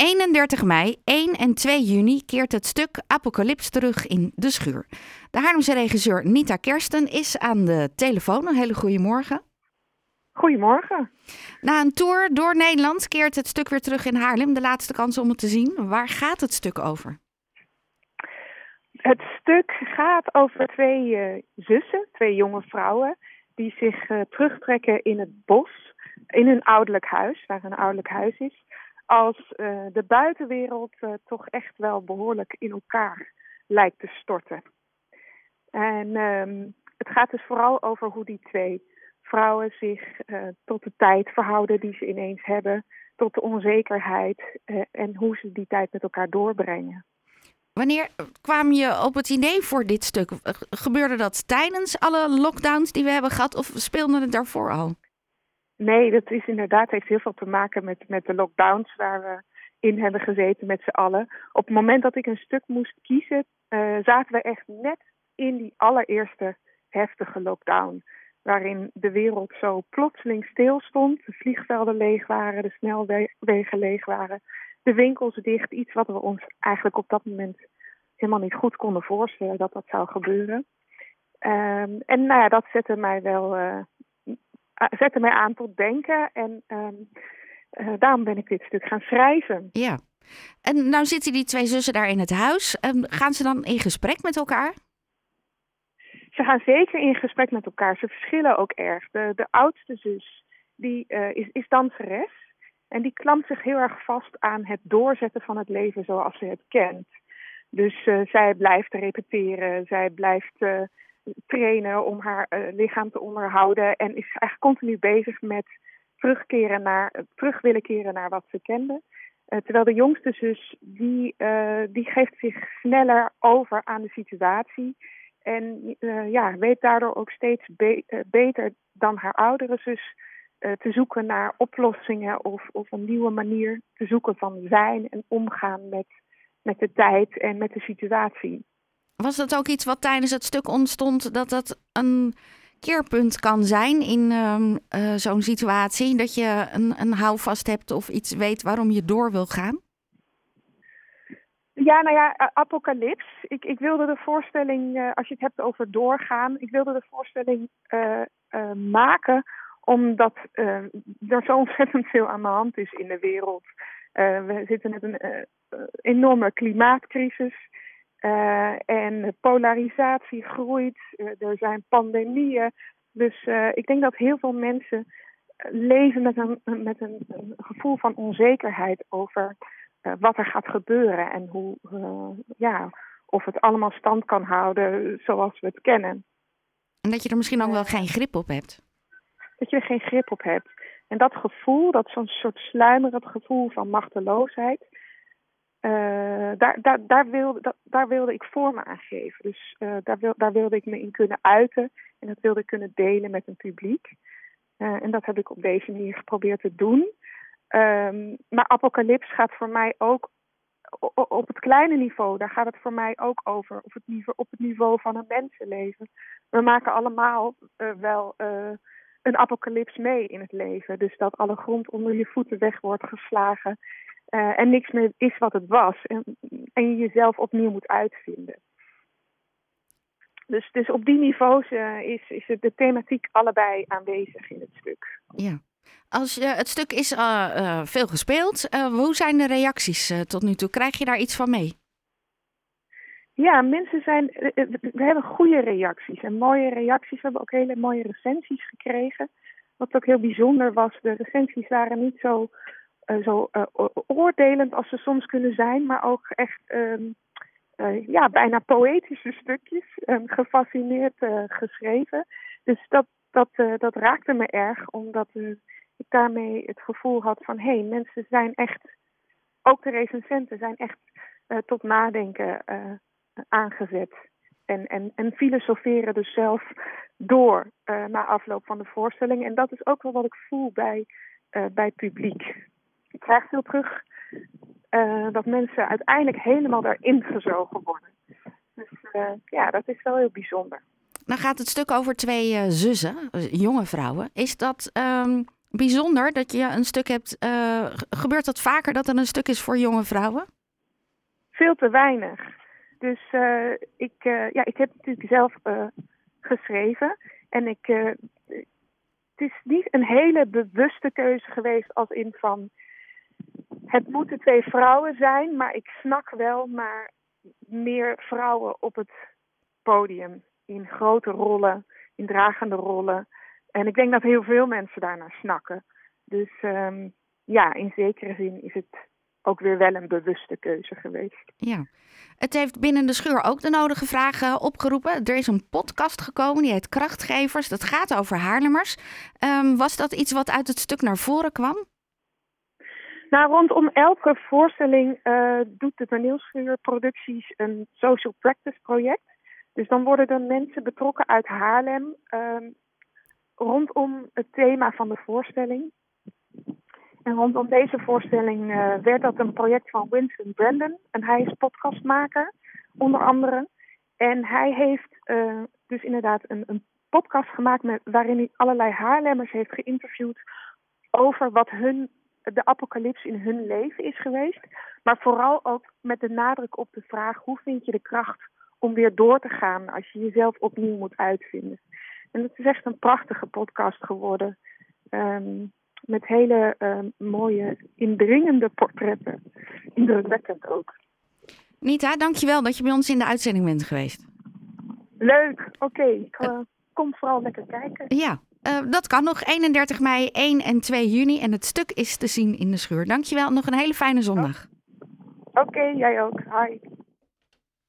31 mei, 1 en 2 juni keert het stuk Apocalyps terug in de schuur. De Haarlemse regisseur Nita Kersten is aan de telefoon. Een hele goede morgen. Goedemorgen. Na een tour door Nederland keert het stuk weer terug in Haarlem. De laatste kans om het te zien. Waar gaat het stuk over? Het stuk gaat over twee uh, zussen, twee jonge vrouwen, die zich uh, terugtrekken in het bos, in hun ouderlijk huis, waar een ouderlijk huis is, als uh, de buitenwereld toch echt wel behoorlijk in elkaar lijkt te storten. En um, het gaat dus vooral over hoe die twee vrouwen zich tot de tijd verhouden die ze ineens hebben, tot de onzekerheid en hoe ze die tijd met elkaar doorbrengen. Wanneer kwam je op het idee voor dit stuk? Gebeurde dat tijdens alle lockdowns die we hebben gehad of speelde het daarvoor al? Nee, dat is inderdaad, heeft heel veel te maken met, met de lockdowns waar we in hebben gezeten met z'n allen. Op het moment dat ik een stuk moest kiezen, uh, zaten we echt net in die allereerste heftige lockdown. Waarin de wereld zo plotseling stil stond, de vliegvelden leeg waren, de snelwegen leeg waren de winkels dicht. Iets wat we ons eigenlijk op dat moment helemaal niet goed konden voorstellen dat dat zou gebeuren. Um, en nou ja, dat zette mij wel uh, zette mij aan tot denken. En um, uh, daarom ben ik dit stuk gaan schrijven. Ja. En nou zitten die twee zussen daar in het huis. Um, gaan ze dan in gesprek met elkaar? Ze gaan zeker in gesprek met elkaar. Ze verschillen ook erg. De, de oudste zus die, uh, is, is danseres. En die klampt zich heel erg vast aan het doorzetten van het leven zoals ze het kent. Dus uh, zij blijft repeteren, zij blijft trainen om haar uh, lichaam te onderhouden en is eigenlijk continu bezig met terugkeren naar, terug willen keren naar wat ze kende. terwijl de jongste zus, die, die geeft zich sneller over aan de situatie. En ja, weet daardoor ook steeds be beter dan haar oudere zus te zoeken naar oplossingen of, of een nieuwe manier te zoeken van zijn en omgaan met, met de tijd en met de situatie. Was dat ook iets wat tijdens het stuk ontstond, dat dat een keerpunt kan zijn in uh, uh, zo'n situatie? Dat je een, een houvast hebt of iets weet waarom je door wil gaan? Ja, nou ja, apocalyps. Ik, ik wilde de voorstelling, uh, als je het hebt over doorgaan, ik wilde de voorstelling uh, maken omdat er zo ontzettend veel aan de hand is in de wereld. We zitten met een enorme klimaatcrisis. En polarisatie groeit. er zijn pandemieën. Dus ik denk dat heel veel mensen leven met een, met een, een gevoel van onzekerheid over wat er gaat gebeuren en hoe, ja, of het allemaal stand kan houden zoals we het kennen. En dat je er misschien ook wel geen grip op hebt dat je er geen grip op hebt. En dat gevoel, dat zo'n soort sluimerend gevoel van machteloosheid, uh, daar, daar, daar, wilde, daar wilde ik vorm aan geven. Dus uh, daar, wil, daar wilde ik me in kunnen uiten en dat wilde ik kunnen delen met een publiek. Uh, en dat heb ik op deze manier geprobeerd te doen. Um, maar apocalyps gaat voor mij ook op het kleine niveau, daar gaat het voor mij ook over. Op het niveau, op het niveau van een mensenleven. We maken allemaal wel een apocalyps mee in het leven. Dus dat alle grond onder je voeten weg wordt geslagen uh, en niks meer is wat het was. En, en je jezelf opnieuw moet uitvinden. Dus, dus op die niveaus uh, is, is de thematiek allebei aanwezig in het stuk. Ja. Als je, het stuk is uh, veel gespeeld. hoe zijn de reacties tot nu toe? Krijg je daar iets van mee? Ja, mensen zijn. Eh, eh, we hebben goede reacties en mooie reacties. We hebben ook hele mooie recensies gekregen. Wat ook heel bijzonder was, de recensies waren niet zo, uh, zo uh, oordelend als ze soms kunnen zijn, maar ook echt um, uh, ja, bijna poëtische stukjes, um, gefascineerd geschreven. Dus dat, dat, dat raakte me erg, omdat ik daarmee het gevoel had van hé, hey, mensen zijn echt, ook de recensenten zijn echt tot nadenken aangezet. En, en, en filosoferen dus zelf door na afloop van de voorstelling. En dat is ook wel wat ik voel bij, uh, bij publiek. Ik krijg veel terug uh, dat mensen uiteindelijk helemaal daarin gezogen worden. Dus ja, dat is wel heel bijzonder. Dan gaat het stuk over twee zussen, jonge vrouwen. Is dat um, bijzonder dat je een stuk hebt. Gebeurt dat vaker dat er een stuk is voor jonge vrouwen? Veel te weinig. Dus ik, ja, ik heb natuurlijk zelf geschreven. En ik, het is niet een hele bewuste keuze geweest als in van... Het moeten twee vrouwen zijn, maar ik snak wel naar meer vrouwen op het podium. In grote rollen, in dragende rollen. En ik denk dat heel veel mensen daarnaar snakken. Dus um, ja, in zekere zin is het ook weer wel een bewuste keuze geweest. Ja, het heeft binnen de schuur ook de nodige vragen opgeroepen. Er is een podcast gekomen, die heet Krachtgevers. Dat gaat over Haarlemmers. Um, was dat iets wat uit het stuk naar voren kwam? Nou, rondom elke voorstelling uh, doet de toneelschuur producties een social practice project. Dus dan worden er mensen betrokken uit Haarlem um, rondom het thema van de voorstelling. En rondom deze voorstelling uh, werd dat een project van Winston Brandon. En hij is podcastmaker, onder andere. En hij heeft uh, dus inderdaad een, een podcast gemaakt met, waarin hij allerlei Haarlemmers heeft geïnterviewd over wat hun, de apocalyps in hun leven is geweest. Maar vooral ook met de nadruk op de vraag: hoe vind je de kracht om weer door te gaan als je jezelf opnieuw moet uitvinden? En het is echt een prachtige podcast geworden. Um, met hele um, mooie, indringende portretten. Indrukwekkend ook. Nita, dankjewel dat je bij ons in de uitzending bent geweest. Leuk, oké. Okay. Uh, kom vooral lekker kijken. Ja, uh, dat kan nog. 31 mei, 1 en 2 juni. En het stuk is te zien in de schuur. Dankjewel. Nog een hele fijne zondag. Oké, okay, jij ook. Hi.